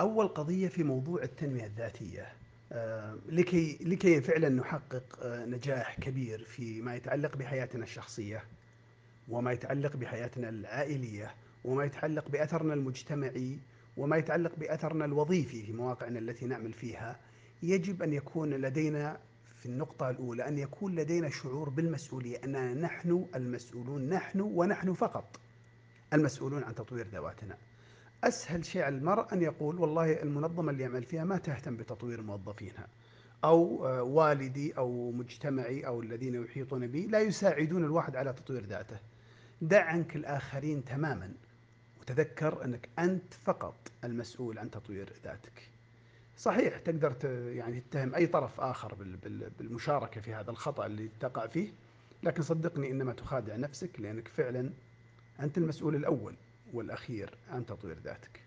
أول قضية في موضوع التنمية الذاتية آآ لكي لكي فعلًا نحقق آآ نجاح كبير فيما يتعلق بحياتنا الشخصية، وما يتعلق بحياتنا العائلية، وما يتعلق بأثرنا المجتمعي، وما يتعلق بأثرنا الوظيفي في مواقعنا التي نعمل فيها، يجب أن يكون لدينا في النقطة الأولى أن يكون لدينا شعور بالمسؤولية أننا نحن المسؤولون، نحن ونحن فقط المسؤولون عن تطوير ذواتنا. أسهل شيء على المرء أن يقول والله المنظمة اللي يعمل فيها ما تهتم بتطوير موظفينها. أو آه، والدي أو مجتمعي أو الذين يحيطون بي لا يساعدون الواحد على تطوير ذاته. دع عنك الآخرين تماما. وتذكر أنك أنت فقط المسؤول عن تطوير ذاتك. صحيح تقدر يعني تتهم أي طرف آخر بال- بال- بالمشاركة في هذا الخطأ اللي تقع فيه. لكن صدقني إنما تخادع نفسك لأنك فعلا أنت المسؤول الأول. والأخير عن تطوير ذاتك.